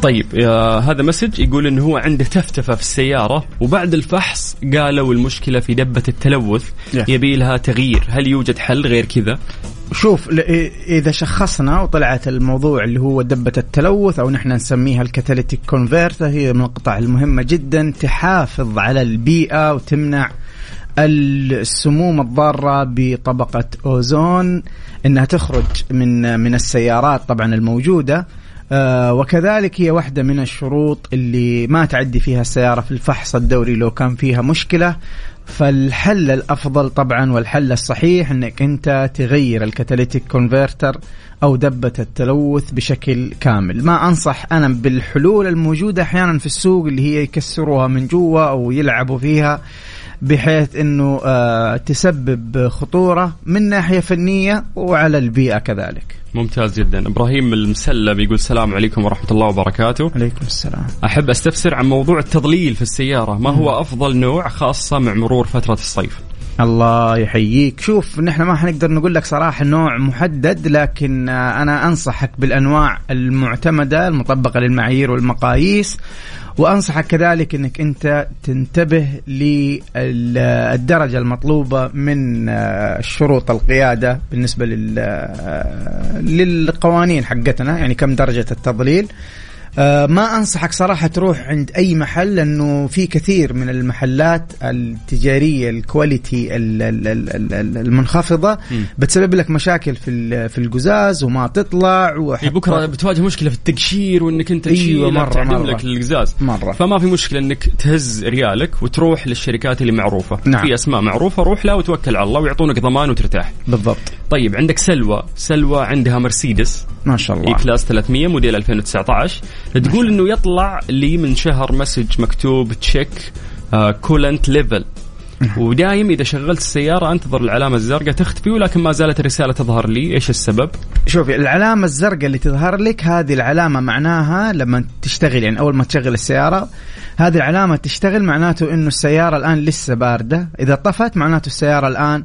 طيب آه هذا message يقول انه هو عنده تفتفة في السيارة وبعد الفحص قالوا المشكلة في دبة التلوث
Yes.
يبي لها تغيير. هل يوجد حل غير كذا؟
شوف إذا شخصنا وطلعت الموضوع اللي هو دبة التلوث أو نحن نسميها ال catalytic converter هي من القطع المهمة جدا تحافظ على البيئة وتمنع السموم الضارة بطبقة أوزون إنها تخرج من من السيارات طبعا الموجودة. آه، وكذلك هي واحدة من الشروط اللي ما تعدي فيها السيارة في الفحص الدوري لو كان فيها مشكلة. فالحل الأفضل طبعا والحل الصحيح أنك أنت تغير ال catalytic converter أو دبة التلوث بشكل كامل. ما أنصح أنا بالحلول الموجودة أحيانا في السوق اللي هي يكسروها من جوا أو يلعبوا فيها. بحيث إنه آه، تسبب خطورة من ناحية فنية وعلى البيئة كذلك.
ممتاز جدا. إبراهيم المسلم يقول السلام عليكم ورحمة الله وبركاته.
عليكم السلام.
أحب أستفسر عن موضوع التضليل في السيارة. ما هو أفضل نوع خاصة مع مرور فترة الصيف؟
الله يحييك. شوف نحن ما حنقدر نقول لك صراحة نوع محدد لكن أنا أنصحك بالأنواع المعتمدة المطبقة للمعايير والمقاييس وأنصحك كذلك إنك أنت تنتبه للدرجة المطلوبة من شروط لل آه، للقوانين حقتنا يعني كم درجة التضليل. ما أنصحك صراحة تروح عند أي محل لأنه في كثير من المحلات التجارية الكواليتي ال- ال- ال- ال- المنخفضة بتسبب لك مشاكل في ال- في القزاز وما تطلع
بكرة بتواجه مشكلة في التقشير وإنك أنت
أيوة،
تشيله
مرة- مرة.
لك القزاز
مرة.
فما في مشكلة إنك تهز ريالك وتروح للشركات اللي معروفة
نعم.
في أسماء معروفة روح لها وتوكل على الله ويعطونك ضمان وترتاح
بالضبط
طيب عندك سلوى. سلوى عندها مرسيدس.
ما شاء الله
E-Class 300 موديل 2019 تقول إنه يطلع لي من شهر message مكتوب check coolant level ودايم إذا شغلت السيارة أنتظر العلامة الزرقاء تختفي ولكن ما زالت الرسالة تظهر لي. إيش السبب؟
شوفي العلامة الزرقاء اللي تظهر لك هذه العلامة معناها لما تشتغل يعني أول ما تشغل السيارة هذه العلامة تشتغل معناته إنه السيارة الآن لسه باردة. إذا طفت معناته السيارة الآن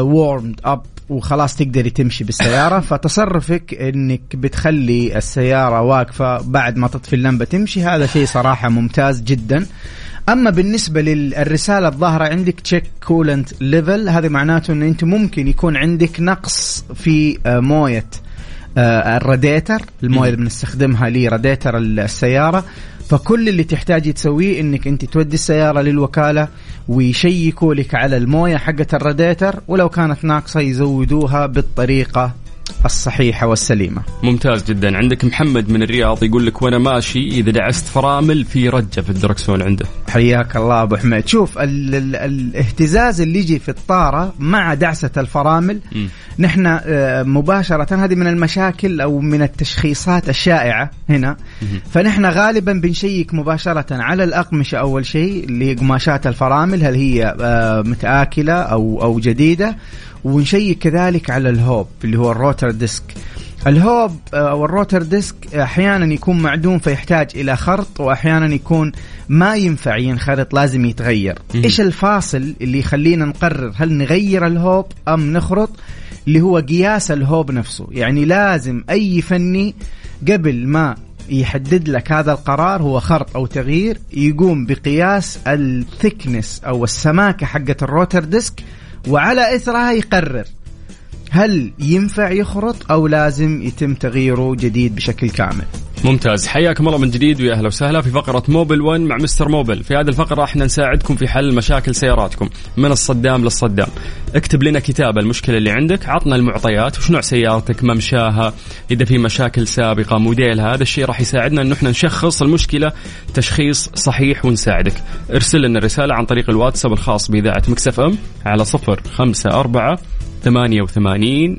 warmed up وخلاص تقدري تمشي بالسيارة. فتصرفك إنك بتخلي السيارة واقفة بعد ما تطفي اللمبة تمشي. هذا شيء صراحة ممتاز جدا. أما بالنسبة للرسالة الظاهرة عندك check coolant level هذا معناته انه أنت ممكن يكون عندك نقص في آه، موية آه، الراديتر. الموية اللي بنستخدمها لراديتر السيارة. فكل اللي تحتاجي تسويه إنك أنت تودي السيارة للوكالة ويشيكوا لك على الموية حقة الراديتر ولو كانت ناقصة يزودوها بالطريقة الصحيحة والسليمة.
ممتاز جدا. عندك محمد من الرياض يقول لك وأنا ماشي إذا دعست فرامل في رجة في الدركسون عنده.
حياك الله أبو حميد. شوف ال ال الاهتزاز اللي يجي في الطارة مع دعسة الفرامل
مم.
نحن آه، مباشرة هذه من المشاكل أو من التشخيصات الشائعة هنا. فنحن غالبا بنشيك مباشرة على الأقمشة أول شيء اللي هي قماشات الفرامل هل هي آه، متآكلة أو أو جديدة. ونشيك كذلك على الهوب اللي هو ال rotor disc. الهوب آه، أو ال rotor disc أحيانا يكون معدوم فيحتاج إلى خرط وأحيانا يكون ما ينفع ينخرط لازم يتغير. إيش الفاصل اللي يخلينا نقرر هل نغير الهوب أم نخرط؟ اللي هو قياس الهوب نفسه. يعني لازم أي فني قبل ما يحدد لك هذا القرار هو خرط أو تغيير يقوم بقياس ال thickness أو السماكة حقه ال rotor disc وعلى إثرها يقرر هل ينفع يخرط أو لازم يتم تغييره جديد بشكل كامل.
ممتاز. حياكم الله من جديد ويا أهلا وسهلا في فقرة موبل 1 مع مستر موبل. في هذه الفقرة إحنا نساعدكم في حل مشاكل سياراتكم من الصدام للصدام. اكتب لنا كتاب المشكلة اللي عندك عطنا المعطيات وش نوع سيارتك ممشاها إذا في مشاكل سابقة موديلها هذا الشيء راح يساعدنا إن إحنا نشخص المشكلة تشخيص صحيح ونساعدك. ارسل لنا رسالة عن طريق الواتساب الخاص بإذاعة مكس إف إم على 054 88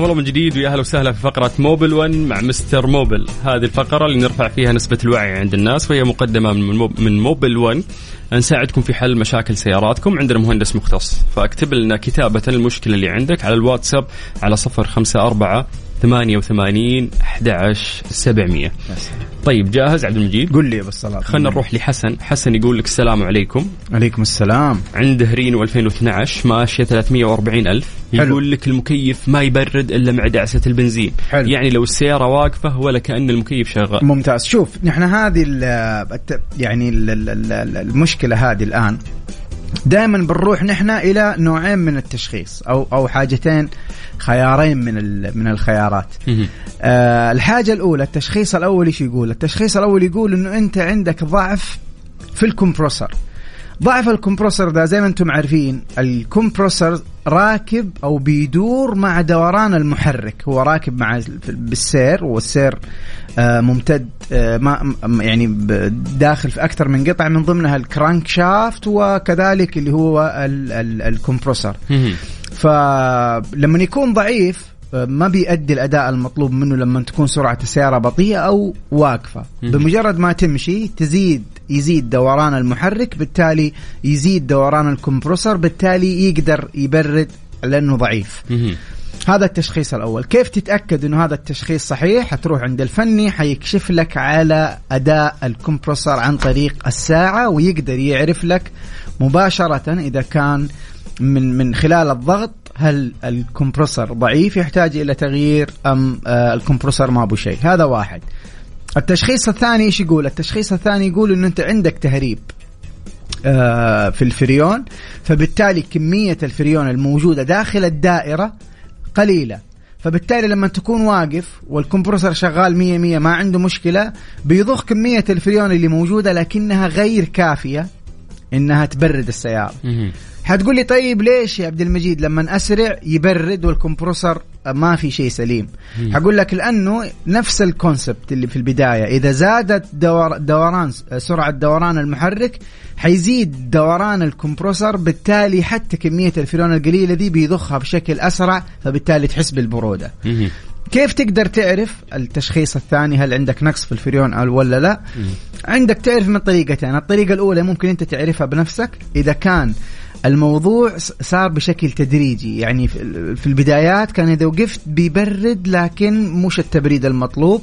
حياكم الله من جديد ويا أهلا وسهلا في فقرة موبل 1 مع مستر موبل. هذه الفقرة اللي نرفع فيها نسبة الوعي عند الناس وهي مقدمة من موب- من موبل 1 نساعدكم في حل مشاكل سياراتكم عندنا مهندس مختص. فاكتب لنا كتابة المشكلة اللي عندك على الواتساب على 054 88 11 700 طيب جاهز عبد المجيد؟
قل لي يا بالصلاة
خلينا نروح لحسن. حسن يقول لك السلام عليكم.
عليكم السلام.
عنده رينو 2012 ماشية 340 ألف.
حلو.
يقول لك المكيف ما يبرد إلا مع دعسة البنزين.
حلو.
يعني لو السيارة واقفة ولا كأن المكيف شغال.
ممتاز. شوف نحن هذه ال يعني ال- ال- ال- المشكلة هذه الآن دائما بنروح نحن إلى نوعين من التشخيص أو أو حاجتين خيارين من من الخيارات. آه الحاجة الأولى التشخيص الأول إيش يقول؟ التشخيص الأول يقول إنه أنت عندك ضعف في الكمبروسر. ضعف الكمبروسر ده زي ما أنتم عارفين الكمبروسر راكب أو بيدور مع دوران المحرك هو راكب مع بالسير والسير آه، ممتد آه، ما يعني داخل في أكثر من قطعه من ضمنها الكرانك شافت وكذلك اللي هو ال- ال- الكمبروسر. فلما يكون ضعيف آه، ما بيأدي الأداء المطلوب منه لما تكون سرعة السيارة بطيئة أو واقفة
مهم.
بمجرد ما تمشي تزيد يزيد دوران المحرك بالتالي يزيد دوران الكمبروسر بالتالي يقدر يبرد لأنه ضعيف. هذا التشخيص الأول. كيف تتأكد أنه هذا التشخيص صحيح؟ حتروح عند الفني حيكشف لك على أداء الكمبروسر عن طريق الساعة ويقدر يعرف لك مباشرة إذا كان من من خلال الضغط هل الكمبروسر ضعيف يحتاج إلى تغيير أم آه الكمبروسر ما أبو شيء. هذا واحد. التشخيص الثاني إيش يقول؟ التشخيص الثاني يقول إنه أنت عندك تهريب آه، في الفريون فبالتالي كمية الفريون الموجودة داخل الدائرة قليلة. فبالتالي لما تكون واقف وال compressor شغال مية مية ما عنده مشكلة بيضخ كمية الفريون اللي موجودة لكنها غير كافية إنها تبرد السيارة.
مهم.
حتقول لي طيب ليش يا عبد المجيد لما أسرع يبرد وال compressor ما في شيء سليم. حقول لك لأنه نفس ال concept اللي في البداية. إذا زادت دور دوران سرعة دوران المحرك حيزيد دوران الكمبروسر بالتالي حتى كمية الفريون القليلة دي بيضخها بشكل أسرع فبالتالي تحس
بالبرودة.
كيف تقدر تعرف التشخيص الثاني؟ هل عندك نقص في الفريون أو ولا لا؟ عندك تعرف من طريقتين. الطريقة الأولى ممكن أنت تعرفها بنفسك. إذا كان الموضوع صار بشكل تدريجي. يعني في ال- في البدايات كان إذا وقفت بيبرد لكن مش التبريد المطلوب.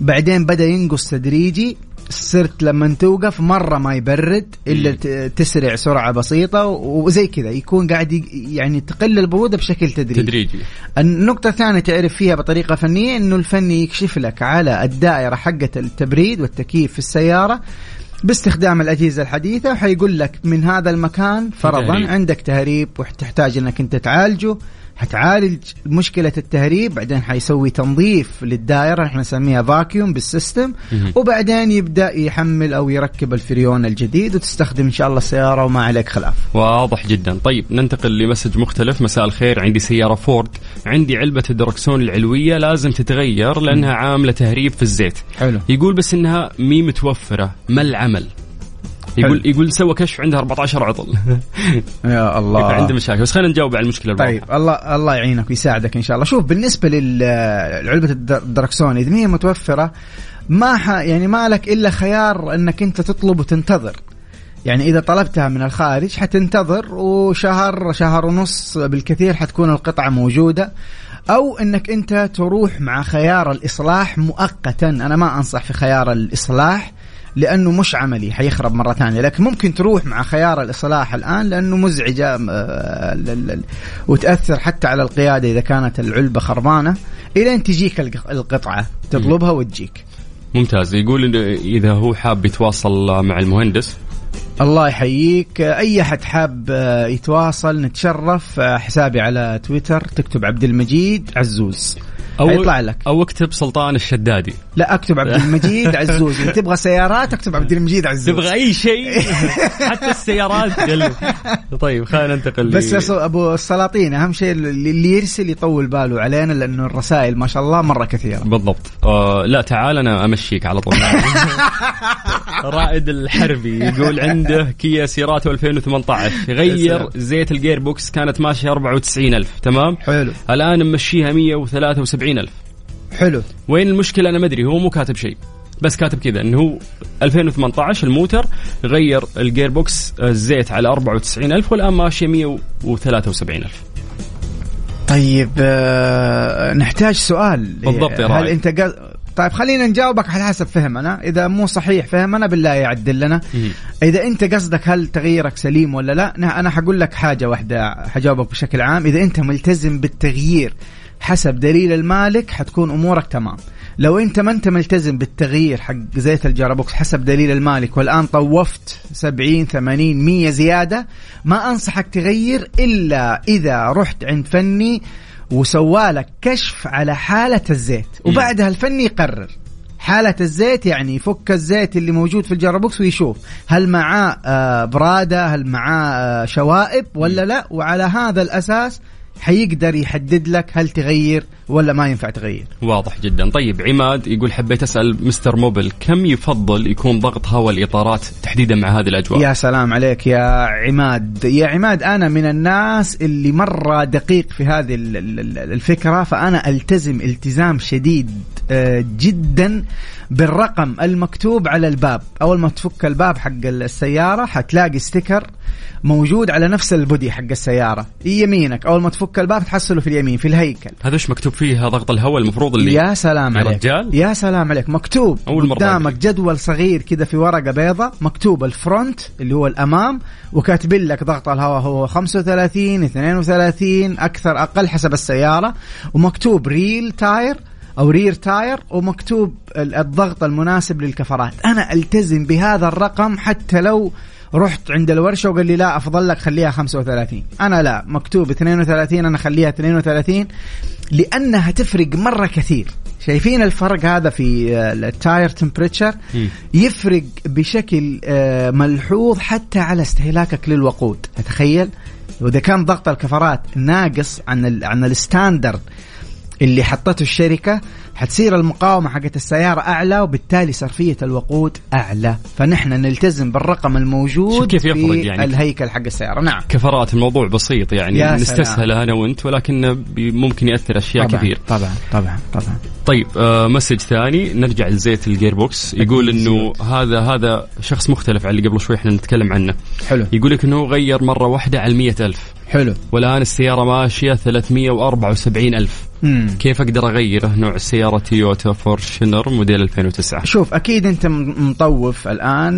بعدين بدأ ينقص تدريجي. صرت لما توقف مرة ما يبرد إلا ت- تسرع سرعة بسيطة و- وزي كذا يكون قاعد يعني تقل البرودة بشكل تدريجي.
تدريجي.
النقطة الثانية تعرف فيها بطريقة فنية إنه الفني يكشف لك على الدائرة حقة التبريد والتكييف في السيارة. باستخدام الأجهزة الحديثة وحيقول لك من هذا المكان فرضا
تهريب.
عندك تهريب وتحتاج إنك أنت تعالجه حتعالج مشكلة التهريب بعدين حيسوي تنظيف للدائرة إحنا نسميها vacuum بال
system.
وبعدين يبدأ يحمل أو يركب الفريون الجديد وتستخدم إن شاء الله السيارة وما عليك خلاف.
واضح جدا. طيب ننتقل ل message مختلف. مساء الخير عندي سيارة فورد عندي علبة الدركسون العلوية لازم تتغير لأنها عاملة تهريب في الزيت.
حلو.
يقول بس إنها مهي متوفرة ما العمل؟ يقول. يقول سوى كشف عندها 14 عطل
يا الله.
عنده مشاكل. بس خلينا نجاوب على المشكلة
طيب
الواضحة.
الله الله يعينك ويساعدك إن شاء الله. شوف بالنسبة لعلبة الدركسون إذا هي متوفرة ما ح يعني ما لك إلا خيار إنك أنت تطلب وتنتظر. يعني إذا طلبتها من الخارج حتنتظر وشهر شهر ونص بالكثير حتكون القطعة موجودة. أو إنك أنت تروح مع خيار الإصلاح مؤقتا. أنا ما أنصح في خيار الإصلاح. لأنه مش عملي حيخرب مرة ثانية. لكن ممكن تروح مع خيار الإصلاح الآن لأنه مزعجة آه، وتأثر حتى على القيادة إذا كانت العلبة خربانة إلين تجيك الق- القطعة تطلبها وتجيك.
ممتاز. يقول إنه إذا هو حاب يتواصل مع المهندس؟
الله يحييك. أي أحد حاب آه، يتواصل نتشرف آه، حسابي على تويتر تكتب عبد المجيد عزوز.
أو
حيطلع لك.
أو اكتب سلطان الشدادي.
لا أكتب عبد المجيد عزوز إذا تبغى سيارات أكتب عبد المجيد عزوز
تبغى أي شيء؟ حتى السيارات قل. طيب خلينا ننتقل
بس أبو السلاطين أهم شيء اللي يرسل يطول باله علينا لأنه الرسائل ما شاء الله مرة كثيرة.
بالضبط. آه لا تعال أنا أمشيك على طول. رائد الحربي يقول عنده كيا سيراتو 2018 غير. زيت ال gearbox كانت ماشية 94000 تمام؟
حلو.
الآن ممشيها 173000
حلو.
وين المشكلة؟ أنا ما أدري هو مو كاتب شيء. بس كاتب كذا إنه هو 2018 الموتر غير ال gearbox الزيت على 94000 والآن ماشية 173000
طيب آه نحتاج سؤال.
بالضبط يا هالراعي.
أنت قا... طيب خلينا نجاوبك على حسب فهمنا. إذا مو صحيح فهمنا بالله يعدل لنا. إذا أنت قصدك هل تغييرك سليم ولا لا نا- أنا حقول لك حاجة واحدة حجاوبك بشكل عام. إذا أنت ملتزم بالتغيير حسب دليل المالك حتكون أمورك تمام. لو أنت ما أنت ملتزم بالتغيير حق زيت ال gearbox حسب دليل المالك والآن طوفت 70 80 100 زيادة ما أنصحك تغير إلا إذا رحت عند فني وسوالك كشف على حالة الزيت. وبعدها الفني يقرر. حالة الزيت يعني يفك الزيت اللي موجود في ال gearbox ويشوف هل معاه آه، برادة هل معاه آه، شوائب ولا لا. وعلى هذا الأساس حيقدر يحدد لك هل تغير ولا ما ينفع تغير.
واضح جدا. طيب عماد يقول حبيت أسأل مستر موبل كم يفضل يكون ضغط هواء الاطارات تحديدا مع هذه الأجواء؟
يا سلام عليك يا عماد. يا عماد أنا من الناس اللي مرة دقيق في هذه ال- ال- ال- الفكرة فأنا ألتزم التزام شديد. جدا بالرقم المكتوب على الباب. أول ما تفك الباب حق السيارة حتلاقي ستيكر موجود على نفس ال body حق السيارة. يمينك. أول ما تفك الباب تحصله في اليمين في الهيكل.
هذا إيش مكتوب فيها ضغط الهواء المفروض اللي
يا سلام عليك.
رجال؟
يا سلام عليك. مكتوب
أول مرة
قدامك. جدول صغير كذا في ورقة بيضاء مكتوب ال front اللي هو الأمام وكاتبين لك ضغط الهواء هو 35 32 أكثر أقل حسب السيارة. ومكتوب rear tire أو rear tire ومكتوب ال- الضغط المناسب للكفرات. أنا ألتزم بهذا الرقم حتى لو رحت عند الورشة وقال لي لا أفضل لك خليها 35 أنا لا مكتوب 32 أنا خليها 32 لأنها تفرق مرة كثير. شايفين الفرق هذا في آه، ال tire
temperature.
يفرق بشكل آه، ملحوظ حتى على استهلاكك للوقود. تخيل وإذا كان ضغط الكفرات ناقص عن ال عن ال standard اللي حطته الشركة حتصير المقاومة حقت السيارة أعلى وبالتالي صرفية الوقود أعلى. فنحن نلتزم بالرقم الموجود
كيف يفرق
في
يعني.
الهيكل حق السيارة. نعم.
كفرات الموضوع بسيط يعني. نستسهله أنا وأنت ولكن ممكن يأثر أشياء
طبعا
كثير.
طبعا طبعا طبعا.
طيب آه message ثاني نرجع لزيت ال gearbox يقول إنه هذا هذا شخص مختلف عن اللي قبل شوي إحنا نتكلم عنه.
حلو.
يقول لك إنه غير مرة واحدة على المية ألف.
حلو.
والآن السيارة ماشية 374 ألف.
مم.
كيف أقدر اغيره نوع السياره تويوتا فورتشنر موديل 2009
شوف أكيد أنت م- مطوف الآن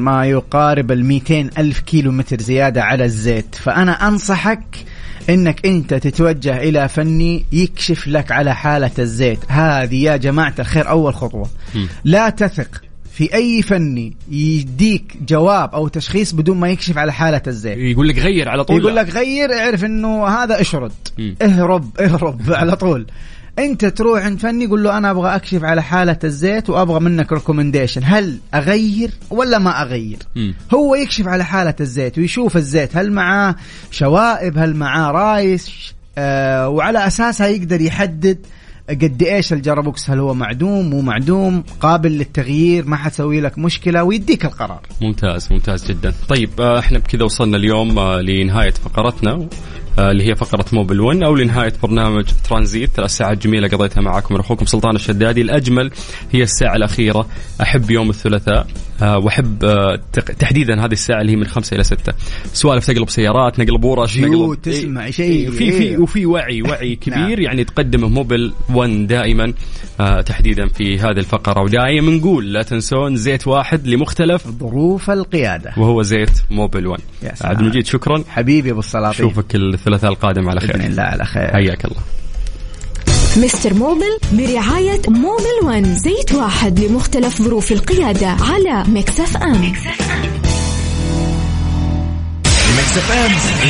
ما يقارب ال 200 ألف كيلو متر زيادة على الزيت فأنا أنصحك إنك أنت تتوجه إلى فني يكشف لك على حالة الزيت هذه يا جماعة الخير أول خطوة
مم.
لا تثق في أي فني يديك جواب أو تشخيص بدون ما يكشف على حالة الزيت
يقول لك غير على طول
يقول. لك غير اعرف إنه هذا اشرد. اهرب اهرب على طول أنت تروح عند فني يقول له أنا أبغى أكشف على حالة الزيت وأبغى منك ريكومنديشن هل أغير ولا ما
أغير.
هو يكشف على حالة الزيت ويشوف الزيت هل معاه شوائب هل معاه رايس آه وعلى أساسها يقدر يحدد قد إيش الجرابوكس هل هو معدوم مو معدوم قابل للتغيير ما حتسوي لك مشكلة ويديك القرار.
ممتاز ممتاز جدا. طيب آه، إحنا بكذا وصلنا اليوم آه، لنهاية فقرتنا آه، اللي هي فقرة موبل 1 أو لنهاية برنامج ترانزيت ثلاث ساعات جميلة قضيتها معكم من أخوكم سلطان الشدادي. الأجمل هي الساعة الأخيرة. أحب يوم الثلاثاء. آه، وأحب آه، تحديدا هذه الساعة اللي هي من خمسة إلى ستة. سوالف تقلب سيارات نقلب ورش نقلب
تسمع؟
إيه،
شيء،
في في
إيه.
وفي وعي وعي كبير
نعم.
يعني تقدمه موبل 1 دائما آه، تحديدا في هذه الفقرة. ودائما نقول لا تنسون زيت واحد لمختلف.
ظروف القيادة.
وهو زيت موبل 1
يا سلام.
عبد المجيد شكرا.
حبيبي أبو السلاطين.
أشوفك الثلاثاء القادم على
بإذن
خير
الله على خير.
حياك الله.
مستر موبل برعاية موبل ون زيت واحد لمختلف ظروف القيادة على مكسف أم
FM.